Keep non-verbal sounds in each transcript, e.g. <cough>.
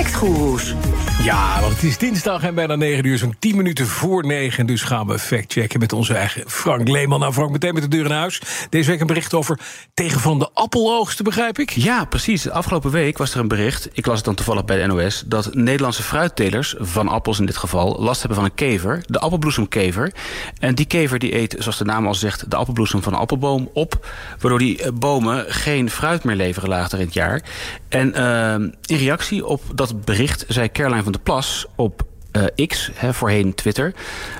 Factgoeroes. Ja, want het is dinsdag en bijna 9 uur, zo'n 10 minuten voor 9. Dus gaan we factchecken met onze eigen Frank Leeman. Nou, Frank, meteen met de deur in huis. Deze week een bericht over tegen van de appeloogsten, begrijp ik? Ja, precies. Afgelopen week was er een bericht, ik las het dan toevallig bij de NOS... dat Nederlandse fruittelers, van appels in dit geval... last hebben van een kever, de appelbloesemkever. En die kever die eet, zoals de naam al zegt... de appelbloesem van een appelboom op... waardoor die eh, bomen geen fruit meer leveren later in het jaar. En uh, in reactie op dat bericht zei Caroline van der Plas op uh, X, hè, voorheen Twitter,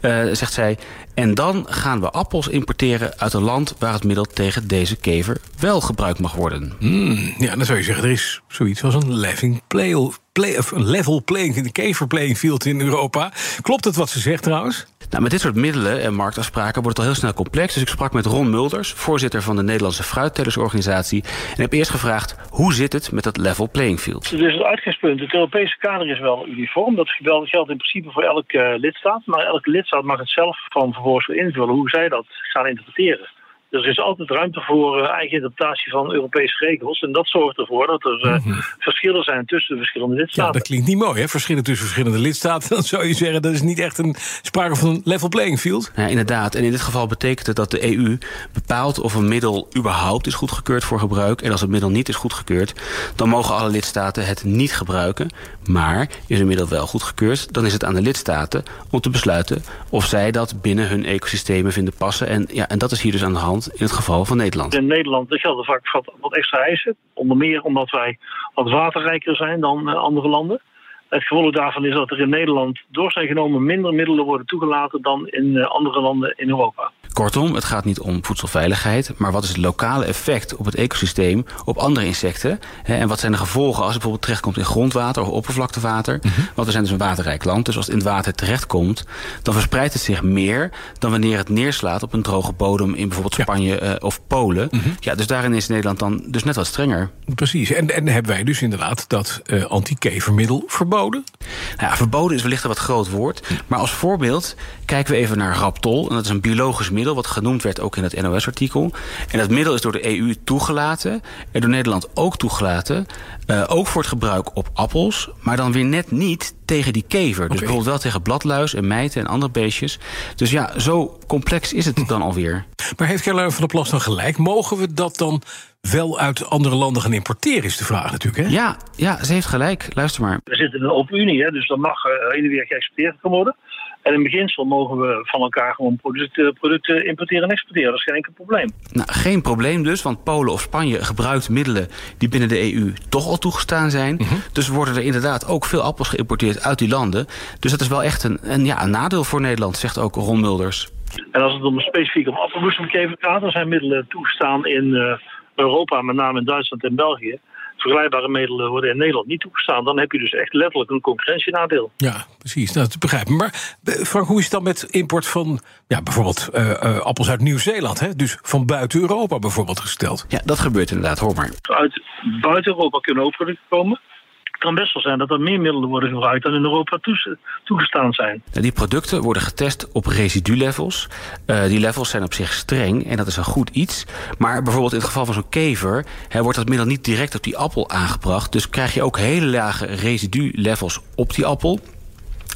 uh, zegt zij... en dan gaan we appels importeren uit een land... waar het middel tegen deze kever wel gebruikt mag worden. Mm, ja, dan zou je zeggen, er is zoiets als een leveling play, play, of level playing... de kever playing field in Europa. Klopt het wat ze zegt trouwens? Nou, met dit soort middelen en marktafspraken wordt het al heel snel complex. Dus ik sprak met Ron Mulders, voorzitter van de Nederlandse Fruittellersorganisatie. En heb eerst gevraagd, hoe zit het met dat level playing field? Dus het uitgangspunt, het Europese kader is wel uniform. Dat geldt in principe voor elke uh, lidstaat. Maar elke lidstaat mag het zelf van vervolgens invullen hoe zij dat gaan interpreteren. Dus er is altijd ruimte voor uh, eigen interpretatie van Europese regels. En dat zorgt ervoor dat er uh, mm -hmm. verschillen zijn tussen de verschillende lidstaten. Ja, dat klinkt niet mooi, hè? Verschillen tussen verschillende lidstaten. <laughs> Dan zou je zeggen, dat is niet echt een sprake van een level playing field. Ja, inderdaad. En in dit geval betekent het dat de EU bepaalt of een middel überhaupt is goedgekeurd voor gebruik. En als het middel niet is goedgekeurd, dan mogen alle lidstaten het niet gebruiken. Maar is een middel wel goedgekeurd, dan is het aan de lidstaten om te besluiten of zij dat binnen hun ecosystemen vinden passen. En, ja, en dat is hier dus aan de hand in het geval van Nederland. In Nederland gelden vaak wat, extra eisen. Onder meer omdat wij wat waterrijker zijn dan uh, andere landen. Het gevolg daarvan is dat er in Nederland door zijn genomen minder middelen worden toegelaten dan in uh, andere landen in Europa. Kortom, het gaat niet om voedselveiligheid, maar wat is het lokale effect op het ecosysteem op andere insecten? Hè, en wat zijn de gevolgen als het bijvoorbeeld terechtkomt in grondwater of oppervlaktewater? Mm -hmm. Want we zijn dus een waterrijk land, dus als het in het water terechtkomt, dan verspreidt het zich meer dan wanneer het neerslaat op een droge bodem in bijvoorbeeld Spanje ja. uh, of Polen. Mm -hmm. Ja, dus daarin is Nederland dan dus net wat strenger. Precies, en, en hebben wij dus inderdaad dat uh, antikevermiddel verboden? Nou ja, verboden is wellicht een wat groot woord, maar als voorbeeld kijken we even naar Raptol, en dat is een biologisch middel wat genoemd werd ook in het NOS-artikel. En dat middel is door de EU toegelaten en door Nederland ook toegelaten. Uh, ook voor het gebruik op appels, maar dan weer net niet tegen die kever. Dus okay. bijvoorbeeld wel tegen bladluis en mijten en andere beestjes. Dus ja, zo complex is het dan alweer. Maar heeft Caroline van der Plas dan gelijk? Mogen we dat dan wel uit andere landen gaan importeren, is de vraag natuurlijk. Hè? Ja, ja, ze heeft gelijk. Luister maar. We zitten in een open unie, hè, dus dan mag uh, heen en weer geëxporteerd worden. En in beginsel mogen we van elkaar gewoon producten, producten importeren en exporteren. Dat is geen enkel probleem. Nou, geen probleem dus, want Polen of Spanje gebruikt middelen die binnen de EU toch al toegestaan zijn. Mm -hmm. Dus worden er inderdaad ook veel appels geïmporteerd uit die landen. Dus dat is wel echt een, een, ja, een nadeel voor Nederland, zegt ook Ron Mulders. En als het om specifiek om appelbloesemkever gaat, dan zijn middelen toegestaan in uh, Europa, met name in Duitsland en België vergelijkbare middelen worden in Nederland niet toegestaan. Dan heb je dus echt letterlijk een concurrentienadeel. Ja, precies. Nou, dat begrijp ik. Maar Frank, hoe is het dan met import van ja, bijvoorbeeld uh, uh, appels uit Nieuw-Zeeland? Dus van buiten Europa bijvoorbeeld gesteld? Ja, dat gebeurt inderdaad. Hoor maar. Uit buiten Europa kunnen ook producten komen. Kan best wel zijn dat er meer middelen worden gebruikt dan in Europa toegestaan zijn. Die producten worden getest op residulevels. Uh, die levels zijn op zich streng en dat is een goed iets. Maar bijvoorbeeld in het geval van zo'n kever wordt dat middel niet direct op die appel aangebracht. Dus krijg je ook hele lage residulevels op die appel.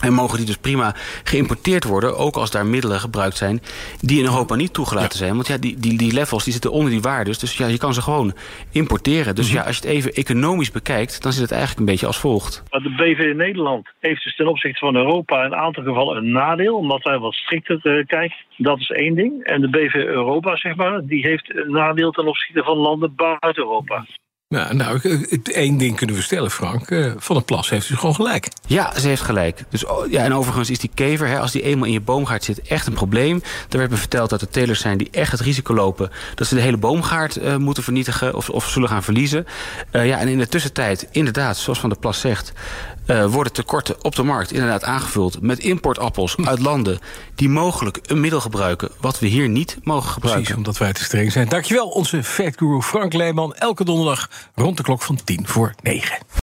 En mogen die dus prima geïmporteerd worden, ook als daar middelen gebruikt zijn die in Europa niet toegelaten ja. zijn. Want ja, die, die, die levels die zitten onder die waardes. Dus ja, je kan ze gewoon importeren. Dus mm -hmm. ja, als je het even economisch bekijkt, dan zit het eigenlijk een beetje als volgt. De BV in Nederland heeft dus ten opzichte van Europa in een aantal gevallen een nadeel, omdat wij wat strikter uh, kijken. Dat is één ding. En de BV Europa, zeg maar, die heeft een nadeel ten opzichte van landen buiten Europa. Nou, nou, één ding kunnen we stellen, Frank. Uh, van der Plas heeft dus gewoon gelijk. Ja, ze heeft gelijk. Dus, oh, ja, en overigens is die kever, hè, als die eenmaal in je boomgaard zit, echt een probleem. Er werd me verteld dat er telers zijn die echt het risico lopen... dat ze de hele boomgaard uh, moeten vernietigen of, of zullen gaan verliezen. Uh, ja, en in de tussentijd, inderdaad, zoals Van der Plas zegt... Uh, worden tekorten op de markt inderdaad aangevuld met importappels uit landen die mogelijk een middel gebruiken wat we hier niet mogen gebruiken. Precies, omdat wij te streng zijn. Dankjewel, onze factguru Frank Leeman. Elke donderdag rond de klok van 10 voor 9.